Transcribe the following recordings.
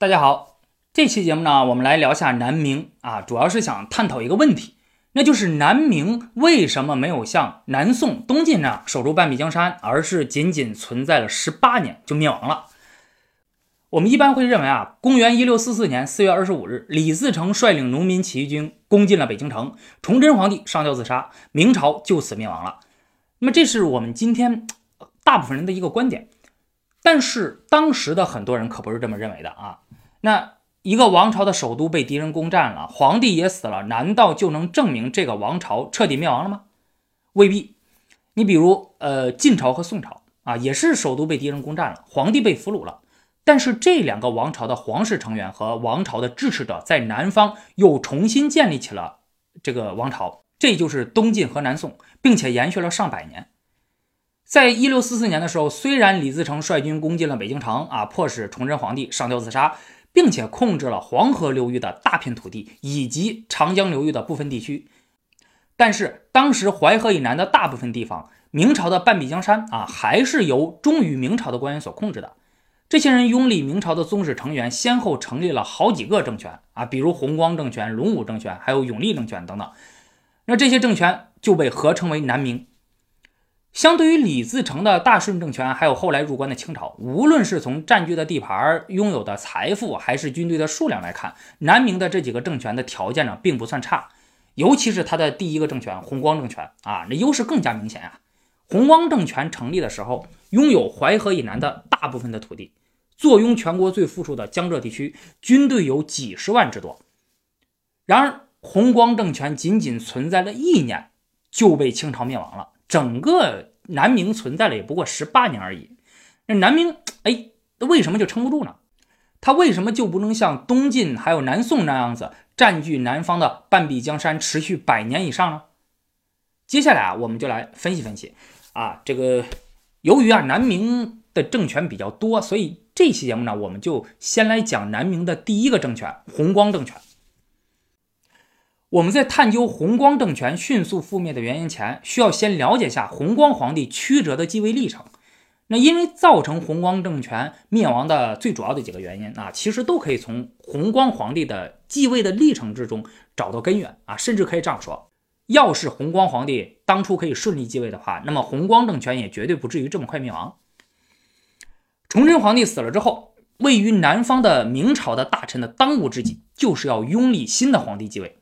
大家好，这期节目呢，我们来聊下南明啊，主要是想探讨一个问题，那就是南明为什么没有像南宋、东晋那样守住半壁江山，而是仅仅存在了十八年就灭亡了？我们一般会认为啊，公元一六四四年四月二十五日，李自成率领农民起义军攻进了北京城，崇祯皇帝上吊自杀，明朝就此灭亡了。那么，这是我们今天大部分人的一个观点。但是当时的很多人可不是这么认为的啊。那一个王朝的首都被敌人攻占了，皇帝也死了，难道就能证明这个王朝彻底灭亡了吗？未必。你比如，呃，晋朝和宋朝啊，也是首都被敌人攻占了，皇帝被俘虏了，但是这两个王朝的皇室成员和王朝的支持者在南方又重新建立起了这个王朝，这就是东晋和南宋，并且延续了上百年。在一六四四年的时候，虽然李自成率军攻进了北京城啊，迫使崇祯皇帝上吊自杀。并且控制了黄河流域的大片土地以及长江流域的部分地区，但是当时淮河以南的大部分地方，明朝的半壁江山啊，还是由忠于明朝的官员所控制的。这些人拥立明朝的宗室成员，先后成立了好几个政权啊，比如弘光政权、隆武政权，还有永历政权等等。那这些政权就被合称为南明。相对于李自成的大顺政权，还有后来入关的清朝，无论是从占据的地盘、拥有的财富，还是军队的数量来看，南明的这几个政权的条件呢，并不算差。尤其是他的第一个政权弘光政权啊，那优势更加明显呀。弘光政权成立的时候，拥有淮河以南的大部分的土地，坐拥全国最富庶的江浙地区，军队有几十万之多。然而，弘光政权仅仅存在了一年，就被清朝灭亡了。整个南明存在了也不过十八年而已，那南明哎，为什么就撑不住呢？他为什么就不能像东晋还有南宋那样子占据南方的半壁江山，持续百年以上呢？接下来啊，我们就来分析分析啊，这个由于啊南明的政权比较多，所以这期节目呢，我们就先来讲南明的第一个政权弘光政权。我们在探究弘光政权迅速覆灭的原因前，需要先了解下弘光皇帝曲折的继位历程。那因为造成弘光政权灭亡的最主要的几个原因啊，其实都可以从弘光皇帝的继位的历程之中找到根源啊，甚至可以这样说：要是弘光皇帝当初可以顺利继位的话，那么弘光政权也绝对不至于这么快灭亡。崇祯皇帝死了之后，位于南方的明朝的大臣的当务之急就是要拥立新的皇帝继位。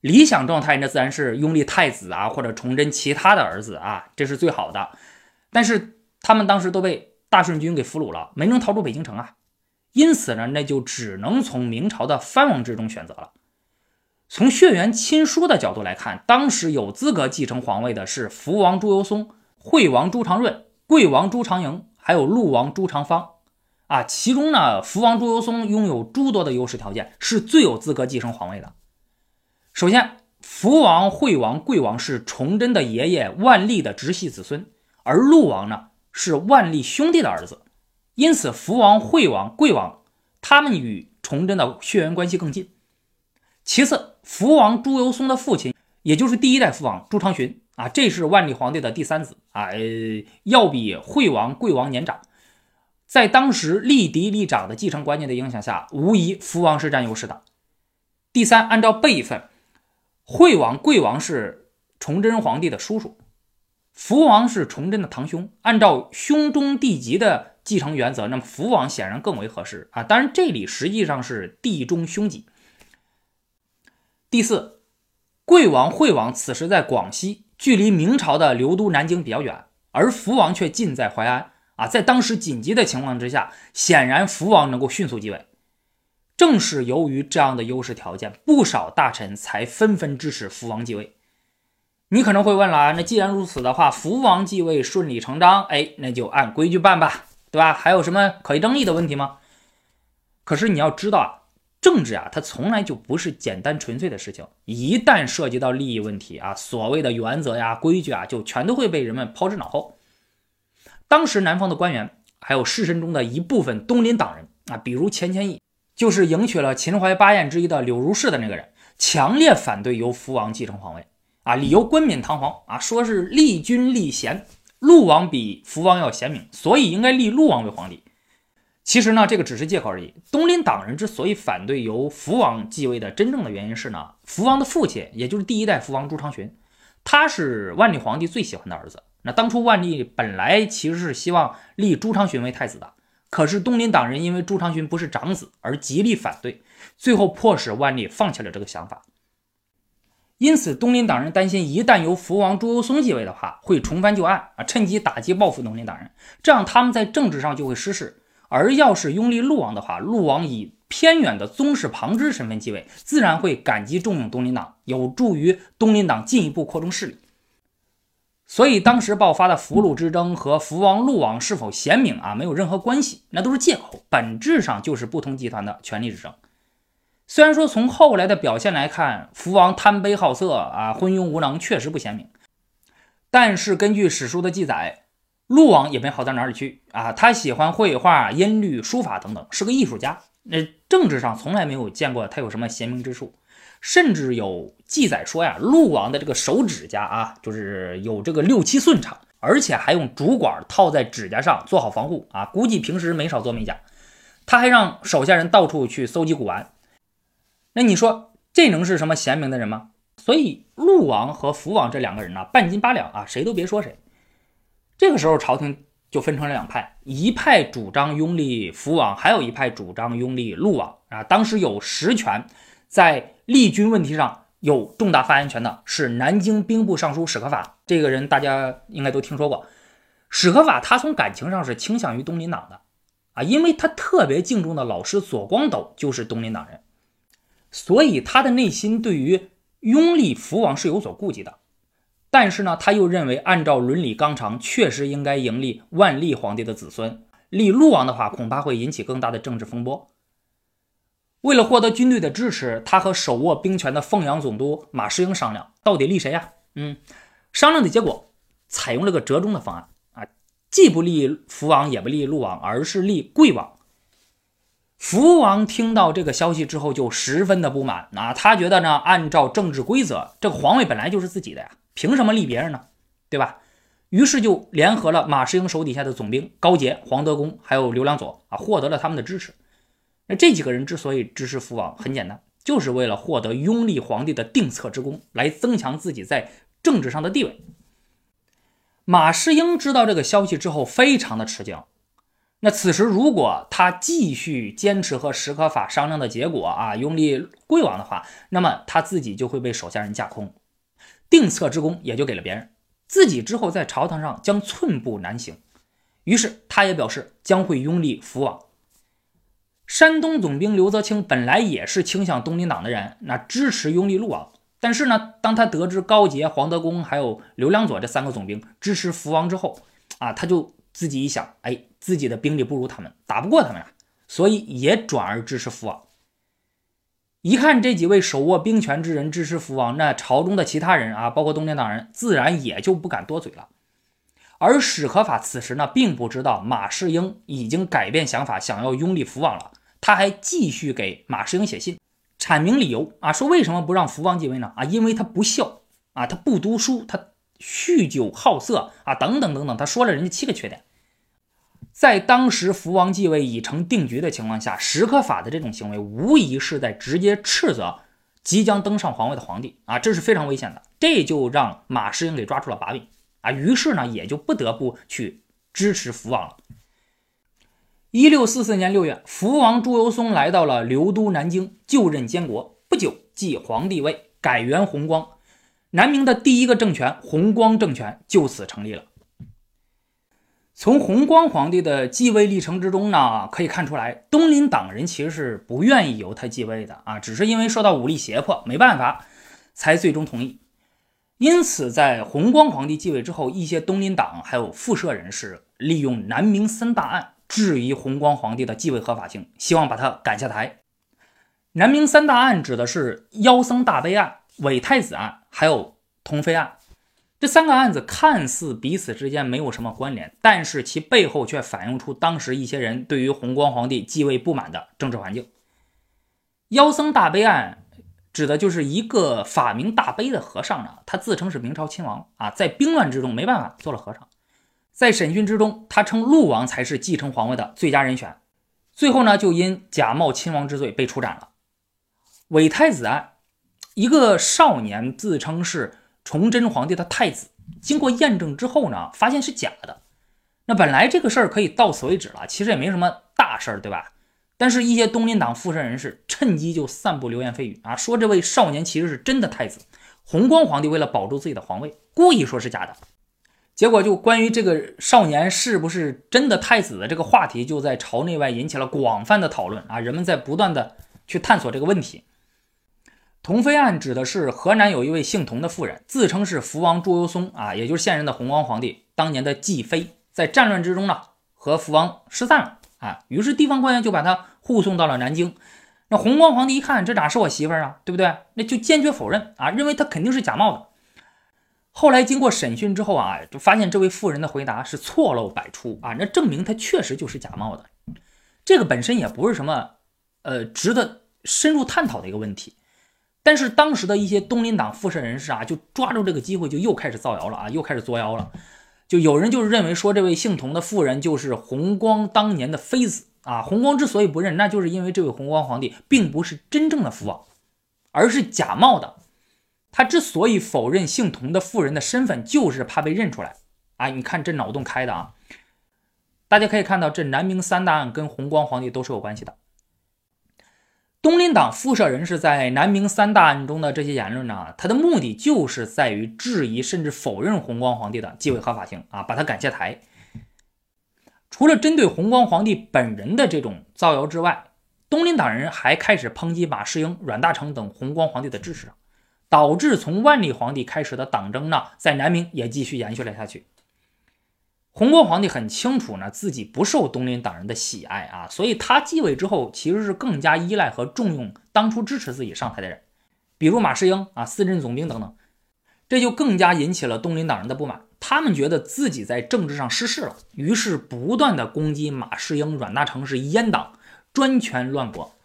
理想状态那自然是拥立太子啊，或者崇祯其他的儿子啊，这是最好的。但是他们当时都被大顺军给俘虏了，没能逃出北京城啊。因此呢，那就只能从明朝的藩王之中选择了。从血缘亲疏的角度来看，当时有资格继承皇位的是福王朱由崧、惠王朱常润、贵王朱常营，还有陆王朱常方啊。其中呢，福王朱由崧拥有诸多的优势条件，是最有资格继承皇位的。首先，福王、惠王、贵王是崇祯的爷爷万历的直系子孙，而陆王呢是万历兄弟的儿子，因此福王、惠王、贵王他们与崇祯的血缘关系更近。其次，福王朱由崧的父亲，也就是第一代福王朱常洵啊，这是万历皇帝的第三子啊，要比惠王、贵王年长，在当时立嫡立长的继承观念的影响下，无疑福王是占优势的。第三，按照辈分。惠王、贵王是崇祯皇帝的叔叔，福王是崇祯的堂兄。按照兄终弟及的继承原则，那么福王显然更为合适啊。当然，这里实际上是弟中兄己。第四，贵王、惠王此时在广西，距离明朝的流都南京比较远，而福王却近在淮安啊。在当时紧急的情况之下，显然福王能够迅速继位。正是由于这样的优势条件，不少大臣才纷纷支持福王继位。你可能会问了啊，那既然如此的话，福王继位顺理成章，哎，那就按规矩办吧，对吧？还有什么可以争议的问题吗？可是你要知道啊，政治啊，它从来就不是简单纯粹的事情。一旦涉及到利益问题啊，所谓的原则呀、规矩啊，就全都会被人们抛之脑后。当时南方的官员，还有士绅中的一部分东林党人啊，比如钱谦益。就是迎娶了秦淮八艳之一的柳如是的那个人，强烈反对由福王继承皇位啊，理由冠冕堂皇啊，说是立君立贤，陆王比福王要贤明，所以应该立陆王为皇帝。其实呢，这个只是借口而已。东林党人之所以反对由福王继位的真正的原因是呢，福王的父亲，也就是第一代福王朱常洵，他是万历皇帝最喜欢的儿子。那当初万历本来其实是希望立朱常洵为太子的，可是东林党人因为朱常洵不是长子而极力反对，最后迫使万历放弃了这个想法。因此，东林党人担心，一旦由福王朱由崧继位的话，会重翻旧案啊，趁机打击报复东林党人，这样他们在政治上就会失势。而要是拥立陆王的话，陆王以偏远的宗室旁支身份继位，自然会感激重用东林党，有助于东林党进一步扩充势力。所以当时爆发的福禄之争和福王、陆王是否贤明啊，没有任何关系，那都是借口，本质上就是不同集团的权力之争。虽然说从后来的表现来看，福王贪杯好色啊，昏庸无能，确实不贤明，但是根据史书的记载。陆王也没好到哪里去啊，他喜欢绘画、音律、书法等等，是个艺术家。那政治上从来没有见过他有什么贤明之处，甚至有记载说呀，陆王的这个手指甲啊，就是有这个六七寸长，而且还用竹管套在指甲上做好防护啊，估计平时没少做美甲。他还让手下人到处去搜集古玩。那你说这能是什么贤明的人吗？所以陆王和福王这两个人呢，半斤八两啊，谁都别说谁。这个时候，朝廷就分成了两派，一派主张拥立福王，还有一派主张拥立陆王啊。当时有实权，在立军问题上有重大发言权的是南京兵部尚书史可法。这个人大家应该都听说过。史可法他从感情上是倾向于东林党的啊，因为他特别敬重的老师左光斗就是东林党人，所以他的内心对于拥立福王是有所顾忌的。但是呢，他又认为，按照伦理纲常，确实应该迎立万历皇帝的子孙。立陆王的话，恐怕会引起更大的政治风波。为了获得军队的支持，他和手握兵权的凤阳总督马士英商量，到底立谁呀？嗯，商量的结果，采用了个折中的方案啊，既不立福王，也不立陆王，而是立贵王。福王听到这个消息之后，就十分的不满啊，他觉得呢，按照政治规则，这个皇位本来就是自己的呀。凭什么立别人呢？对吧？于是就联合了马士英手底下的总兵高杰、黄德功，还有刘良佐啊，获得了他们的支持。那这几个人之所以支持福王，很简单，就是为了获得拥立皇帝的定策之功，来增强自己在政治上的地位。马士英知道这个消息之后，非常的吃惊。那此时如果他继续坚持和史可法商量的结果啊，拥立贵王的话，那么他自己就会被手下人架空。定策之功也就给了别人，自己之后在朝堂上将寸步难行。于是他也表示将会拥立福王。山东总兵刘泽清本来也是倾向东林党的人，那支持拥立陆王。但是呢，当他得知高杰、黄德功还有刘良佐这三个总兵支持福王之后，啊，他就自己一想，哎，自己的兵力不如他们，打不过他们呀，所以也转而支持福王。一看这几位手握兵权之人支持福王，那朝中的其他人啊，包括东林党人，自然也就不敢多嘴了。而史可法此时呢，并不知道马士英已经改变想法，想要拥立福王了。他还继续给马士英写信，阐明理由啊，说为什么不让福王继位呢？啊，因为他不孝啊，他不读书，他酗酒好色啊，等等等等，他说了人家七个缺点。在当时福王继位已成定局的情况下，史可法的这种行为无疑是在直接斥责即将登上皇位的皇帝啊，这是非常危险的。这就让马士英给抓住了把柄啊，于是呢也就不得不去支持福王了。一六四四年六月，福王朱由崧来到了刘都南京，就任监国，不久继皇帝位，改元弘光，南明的第一个政权弘光政权就此成立了。从弘光皇帝的继位历程之中呢，可以看出来，东林党人其实是不愿意由他继位的啊，只是因为受到武力胁迫，没办法，才最终同意。因此，在弘光皇帝继位之后，一些东林党还有附社人士利用南明三大案质疑弘光皇帝的继位合法性，希望把他赶下台。南明三大案指的是妖僧大悲案、伪太子案，还有同妃案。这三个案子看似彼此之间没有什么关联，但是其背后却反映出当时一些人对于弘光皇帝继位不满的政治环境。妖僧大悲案指的就是一个法名大悲的和尚呢，他自称是明朝亲王啊，在兵乱之中没办法做了和尚，在审讯之中，他称陆王才是继承皇位的最佳人选，最后呢就因假冒亲王之罪被处斩了。伪太子案，一个少年自称是崇祯皇帝的太子，经过验证之后呢，发现是假的。那本来这个事儿可以到此为止了，其实也没什么大事儿，对吧？但是，一些东林党附身人士趁机就散布流言蜚语啊，说这位少年其实是真的太子，弘光皇帝为了保住自己的皇位，故意说是假的。结果，就关于这个少年是不是真的太子的这个话题，就在朝内外引起了广泛的讨论啊！人们在不断的去探索这个问题。童妃案指的是河南有一位姓童的妇人，自称是福王朱由崧啊，也就是现任的弘光皇帝当年的继妃，在战乱之中呢，和福王失散了。啊，于是地方官员就把他护送到了南京。那弘光皇帝一看，这哪是我媳妇儿啊，对不对？那就坚决否认啊，认为她肯定是假冒的。后来经过审讯之后啊，就发现这位妇人的回答是错漏百出啊，那证明她确实就是假冒的。这个本身也不是什么呃值得深入探讨的一个问题。但是当时的一些东林党附身人士啊，就抓住这个机会，就又开始造谣了啊，又开始作妖了。就有人就是认为说，这位姓童的妇人就是弘光当年的妃子啊。弘光之所以不认，那就是因为这位弘光皇帝并不是真正的福王，而是假冒的。他之所以否认姓童的妇人的身份，就是怕被认出来。啊，你看这脑洞开的啊！大家可以看到，这南明三大案跟弘光皇帝都是有关系的。东林党附社人士在南明三大案中的这些言论呢，他的目的就是在于质疑甚至否认弘光皇帝的继位合法性啊，把他赶下台。除了针对弘光皇帝本人的这种造谣之外，东林党人还开始抨击马士英、阮大铖等弘光皇帝的支持，导致从万历皇帝开始的党争呢，在南明也继续延续了下去。洪光皇帝很清楚呢，自己不受东林党人的喜爱啊，所以他继位之后，其实是更加依赖和重用当初支持自己上台的人，比如马士英啊、四镇总兵等等，这就更加引起了东林党人的不满。他们觉得自己在政治上失势了，于是不断的攻击马士英、阮大铖是阉党、专权乱国。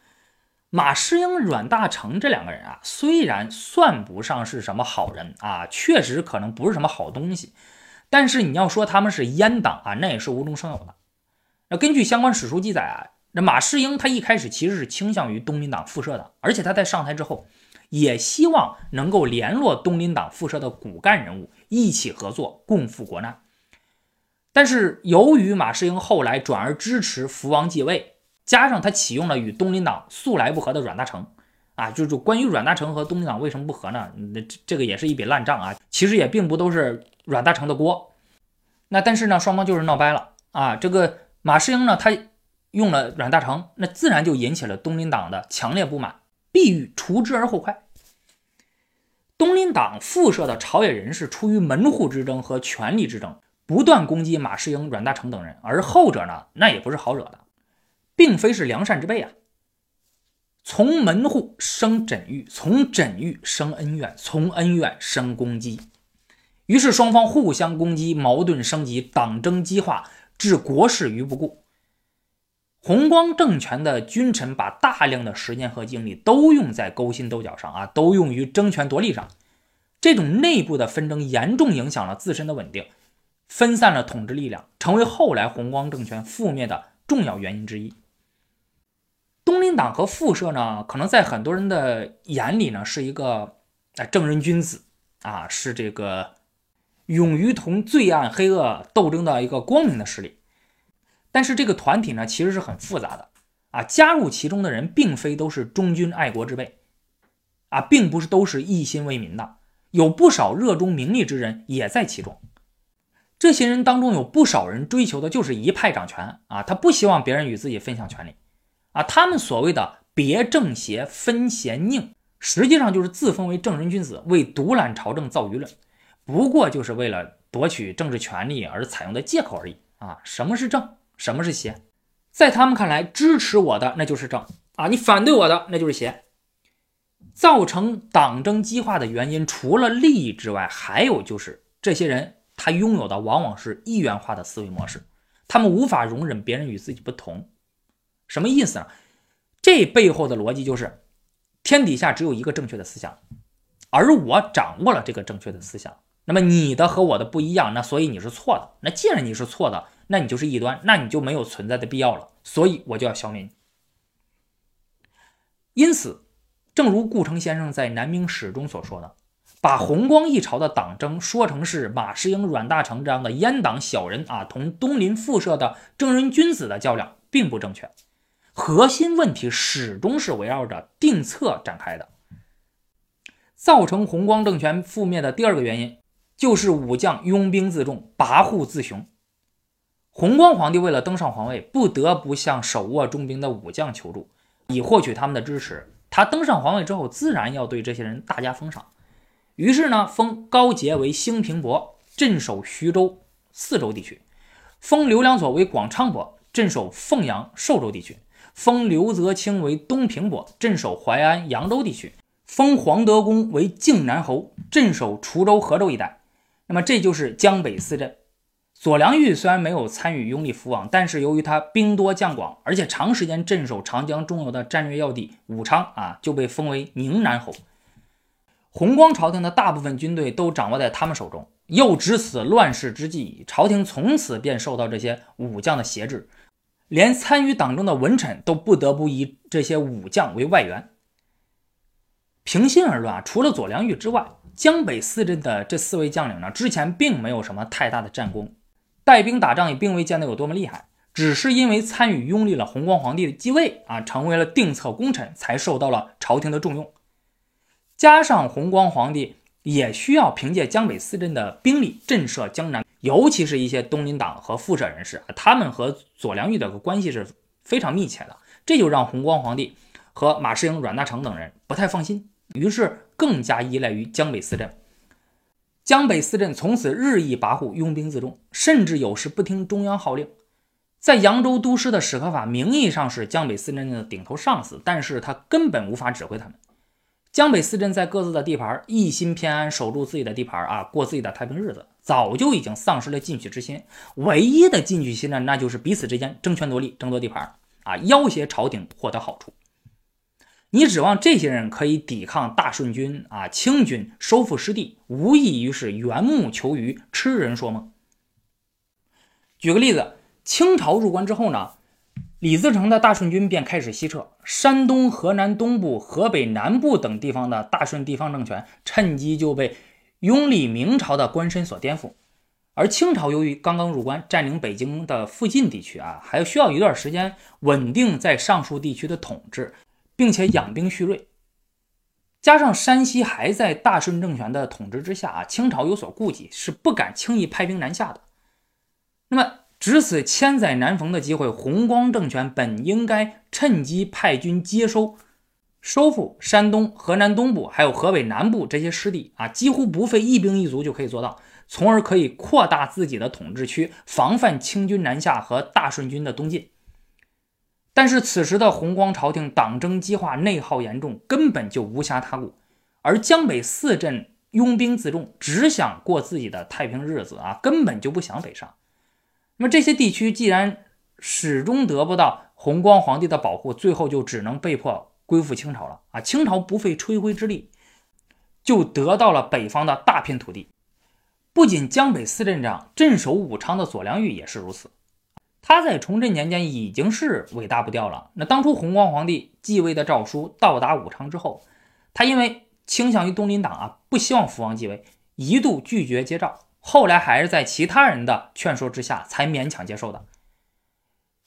马士英、阮大铖这两个人啊，虽然算不上是什么好人啊，确实可能不是什么好东西。但是你要说他们是阉党啊，那也是无中生有的。那根据相关史书记载啊，那马士英他一开始其实是倾向于东林党复社的，而且他在上台之后，也希望能够联络东林党复社的骨干人物一起合作，共赴国难。但是由于马士英后来转而支持福王继位，加上他启用了与东林党素来不和的阮大铖，啊，就就关于阮大铖和东林党为什么不和呢？那这这个也是一笔烂账啊。其实也并不都是。阮大铖的锅，那但是呢，双方就是闹掰了啊。这个马士英呢，他用了阮大铖，那自然就引起了东林党的强烈不满，必欲除之而后快。东林党附设的朝野人士出于门户之争和权力之争，不断攻击马士英、阮大铖等人，而后者呢，那也不是好惹的，并非是良善之辈啊。从门户生枕欲，从枕欲生恩怨，从恩怨生攻击。于是双方互相攻击，矛盾升级，党争激化，置国事于不顾。弘光政权的君臣把大量的时间和精力都用在勾心斗角上啊，都用于争权夺利上。这种内部的纷争严重影响了自身的稳定，分散了统治力量，成为后来弘光政权覆灭的重要原因之一。东林党和复社呢，可能在很多人的眼里呢，是一个啊正人君子啊，是这个。勇于同罪案黑恶斗争的一个光明的势力，但是这个团体呢，其实是很复杂的啊。加入其中的人，并非都是忠君爱国之辈啊，并不是都是一心为民的，有不少热衷名利之人也在其中。这些人当中，有不少人追求的就是一派掌权啊，他不希望别人与自己分享权力啊。他们所谓的别正邪、分贤佞，实际上就是自封为正人君子，为独揽朝政造舆论。不过就是为了夺取政治权利而采用的借口而已啊！什么是正，什么是邪？在他们看来，支持我的那就是正啊，你反对我的那就是邪。造成党争激化的原因，除了利益之外，还有就是这些人他拥有的往往是一元化的思维模式，他们无法容忍别人与自己不同。什么意思呢？这背后的逻辑就是，天底下只有一个正确的思想，而我掌握了这个正确的思想。那么你的和我的不一样，那所以你是错的。那既然你是错的，那你就是异端，那你就没有存在的必要了。所以我就要消灭你。因此，正如顾城先生在《南明史》中所说的，把弘光一朝的党争说成是马士英、阮大铖这样的阉党小人啊，同东林复社的正人君子的较量，并不正确。核心问题始终是围绕着定策展开的。造成弘光政权覆灭的第二个原因，就是武将拥兵自重、跋扈自雄。弘光皇帝为了登上皇位，不得不向手握重兵的武将求助，以获取他们的支持。他登上皇位之后，自然要对这些人大加封赏。于是呢，封高杰为兴平伯，镇守徐州、泗州地区；封刘良佐为广昌伯，镇守凤阳、寿州地区；封刘泽清为东平伯，镇守淮安、扬州地区；封黄德功为靖南侯，镇守滁州、河州一带。那么，这就是江北四镇。左良玉虽然没有参与拥立福王，但是由于他兵多将广，而且长时间镇守长江中游的战略要地武昌啊，就被封为宁南侯。弘光朝廷的大部分军队都掌握在他们手中，又值此乱世之际，朝廷从此便受到这些武将的挟制，连参与党争的文臣都不得不以这些武将为外援。平心而论啊，除了左良玉之外，江北四镇的这四位将领呢，之前并没有什么太大的战功。带兵打仗也并未见得有多么厉害，只是因为参与拥立了弘光皇帝的继位啊，成为了定策功臣，才受到了朝廷的重用。加上弘光皇帝也需要凭借江北四镇的兵力震慑江南，尤其是一些东林党和复社人士，他们和左良玉的关系是非常密切的，这就让弘光皇帝和马士英、阮大铖等人不太放心，于是更加依赖于江北四镇。江北四镇从此日益跋扈，拥兵自重，甚至有时不听中央号令。在扬州都师的史可法名义上是江北四镇的顶头上司，但是他根本无法指挥他们。江北四镇在各自的地盘一心偏安，守住自己的地盘啊，过自己的太平日子，早就已经丧失了进取之心。唯一的进取心呢，那就是彼此之间争权夺利，争夺地盘啊，要挟朝廷获得好处。你指望这些人可以抵抗大顺军啊、清军收复失地，无异于是缘木求鱼、痴人说梦。举个例子，清朝入关之后呢，李自成的大顺军便开始西撤，山东、河南东部、河北南部等地方的大顺地方政权趁机就被拥立明朝的官绅所颠覆。而清朝由于刚刚入关，占领北京的附近地区啊，还需要一段时间稳定在上述地区的统治。并且养兵蓄锐，加上山西还在大顺政权的统治之下啊，清朝有所顾忌，是不敢轻易派兵南下的。那么，值此千载难逢的机会，弘光政权本应该趁机派军接收、收复山东、河南东部还有河北南部这些失地啊，几乎不费一兵一卒就可以做到，从而可以扩大自己的统治区，防范清军南下和大顺军的东进。但是此时的弘光朝廷党争激化，内耗严重，根本就无暇他顾。而江北四镇拥兵自重，只想过自己的太平日子啊，根本就不想北上。那么这些地区既然始终得不到弘光皇帝的保护，最后就只能被迫归附清朝了啊！清朝不费吹灰之力，就得到了北方的大片土地。不仅江北四镇长镇守武昌的左良玉也是如此。他在崇祯年间已经是尾大不掉了。那当初弘光皇帝继位的诏书到达武昌之后，他因为倾向于东林党啊，不希望福王继位，一度拒绝接诏。后来还是在其他人的劝说之下，才勉强接受的。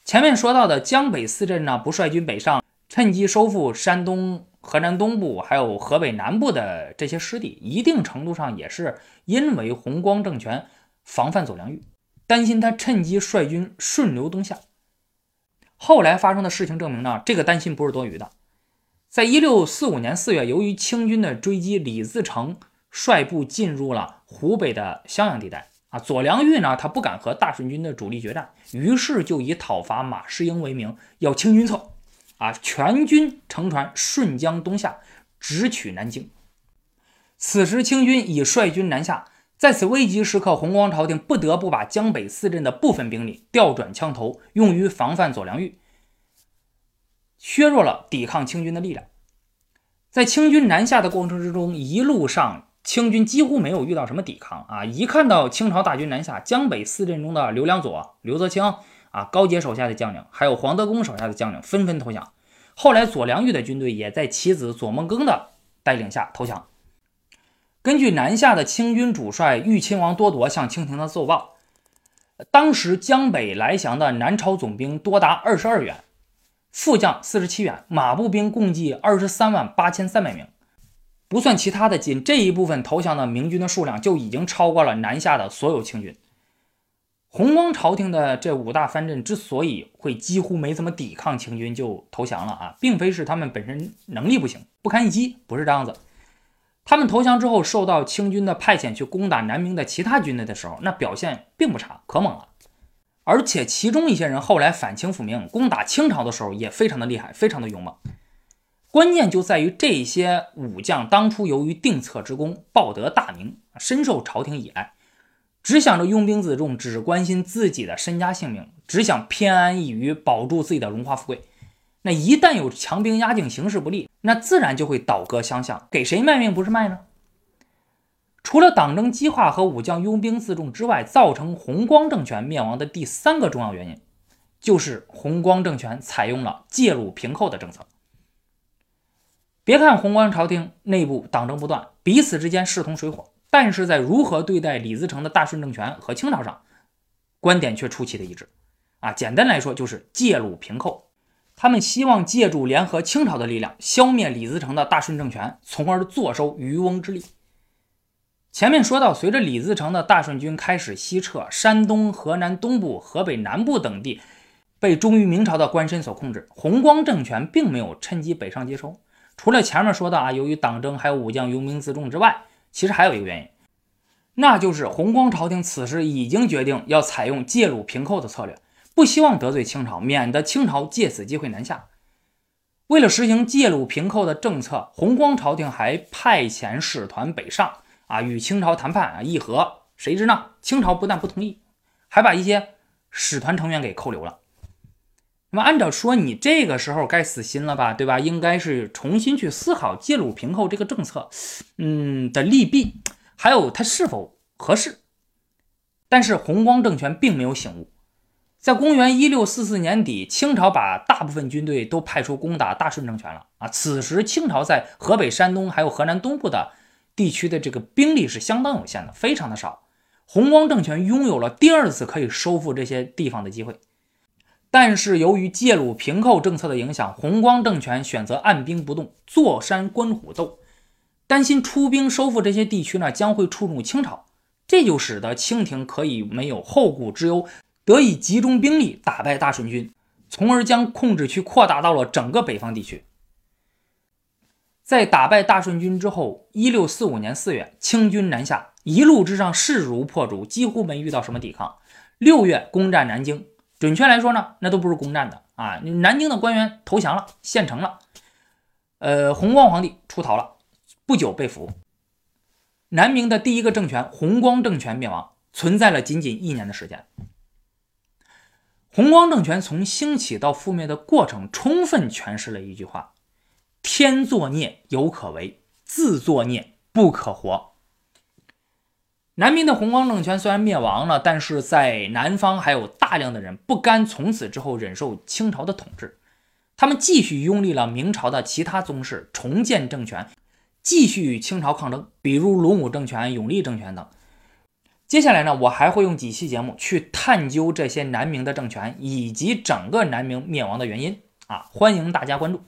前面说到的江北四镇呢，不率军北上，趁机收复山东、河南东部还有河北南部的这些失地，一定程度上也是因为弘光政权防范左良玉。担心他趁机率军顺流东下。后来发生的事情证明呢，这个担心不是多余的。在一六四五年四月，由于清军的追击，李自成率部进入了湖北的襄阳地带。啊，左良玉呢，他不敢和大顺军的主力决战，于是就以讨伐马士英为名，要清军策。啊，全军乘船顺江东下，直取南京。此时清军已率军南下。在此危急时刻，弘光朝廷不得不把江北四镇的部分兵力调转枪头，用于防范左良玉，削弱了抵抗清军的力量。在清军南下的过程之中，一路上清军几乎没有遇到什么抵抗啊！一看到清朝大军南下，江北四镇中的刘良佐、刘泽清啊、高杰手下的将领，还有黄德功手下的将领纷纷投降。后来左良玉的军队也在其子左梦庚的带领下投降。根据南下的清军主帅豫亲王多铎向清廷的奏报，当时江北来降的南朝总兵多达二十二员，副将四十七员，马步兵共计二十三万八千三百名。不算其他的，仅这一部分投降的明军的数量就已经超过了南下的所有清军。弘光朝廷的这五大藩镇之所以会几乎没怎么抵抗清军就投降了啊，并非是他们本身能力不行、不堪一击，不是这样子。他们投降之后，受到清军的派遣去攻打南明的其他军队的时候，那表现并不差，可猛了。而且其中一些人后来反清复明，攻打清朝的时候也非常的厉害，非常的勇猛。关键就在于这些武将当初由于定策之功，报得大名，深受朝廷倚赖，只想着拥兵自重，只关心自己的身家性命，只想偏安一隅，保住自己的荣华富贵。那一旦有强兵压境，形势不利，那自然就会倒戈相向，给谁卖命不是卖呢？除了党争激化和武将拥兵自重之外，造成弘光政权灭亡的第三个重要原因，就是弘光政权采用了借禄平寇的政策。别看弘光朝廷内部党争不断，彼此之间势同水火，但是在如何对待李自成的大顺政权和清朝上，观点却出奇的一致。啊，简单来说就是借禄平寇，他们希望借助联合清朝的力量，消灭李自成的大顺政权，从而坐收渔翁之利。前面说到，随着李自成的大顺军开始西撤，山东、河南东部、河北南部等地被忠于明朝的官绅所控制，弘光政权并没有趁机北上接收。除了前面说的啊，由于党争还有武将拥兵自重之外，其实还有一个原因，那就是弘光朝廷此时已经决定要采用借禄平寇的策略，不希望得罪清朝，免得清朝借此机会南下。为了实行借禄平寇的政策，弘光朝廷还派遣使团北上啊，与清朝谈判啊议和。谁知呢，清朝不但不同意，还把一些使团成员给扣留了。那么按照说，你这个时候该死心了吧，对吧？应该是重新去思考借禄平寇这个政策，嗯的利弊，还有它是否合适。但是弘光政权并没有醒悟，在公元一六四四年底，清朝把大部分军队都派出攻打大顺政权了啊。此时清朝在河北、山东还有河南东部的地区的这个兵力是相当有限的，非常的少。弘光政权拥有了第二次可以收复这些地方的机会。但是由于借禄平寇政策的影响，弘光政权选择按兵不动，坐山观虎斗，担心出兵收复这些地区呢将会触怒清朝，这就使得清廷可以没有后顾之忧，得以集中兵力打败大顺军，从而将控制区扩大到了整个北方地区。在打败大顺军之后，一六四五年四月，清军南下，一路之上势如破竹，几乎没遇到什么抵抗。六月攻占南京。准确来说呢，那都不是攻占的啊！南京的官员投降了，献城了，呃，弘光皇帝出逃了，不久被俘。南明的第一个政权弘光政权灭亡，存在了仅仅一年的时间。弘光政权从兴起到覆灭的过程，充分诠释了一句话：天作孽犹可为，自作孽不可活。南明的弘光政权虽然灭亡了，但是在南方还有大量的人不甘从此之后忍受清朝的统治，他们继续拥立了明朝的其他宗室，重建政权，继续与清朝抗争，比如隆武政权、永历政权等。接下来呢，我还会用几期节目去探究这些南明的政权以及整个南明灭亡的原因啊，欢迎大家关注。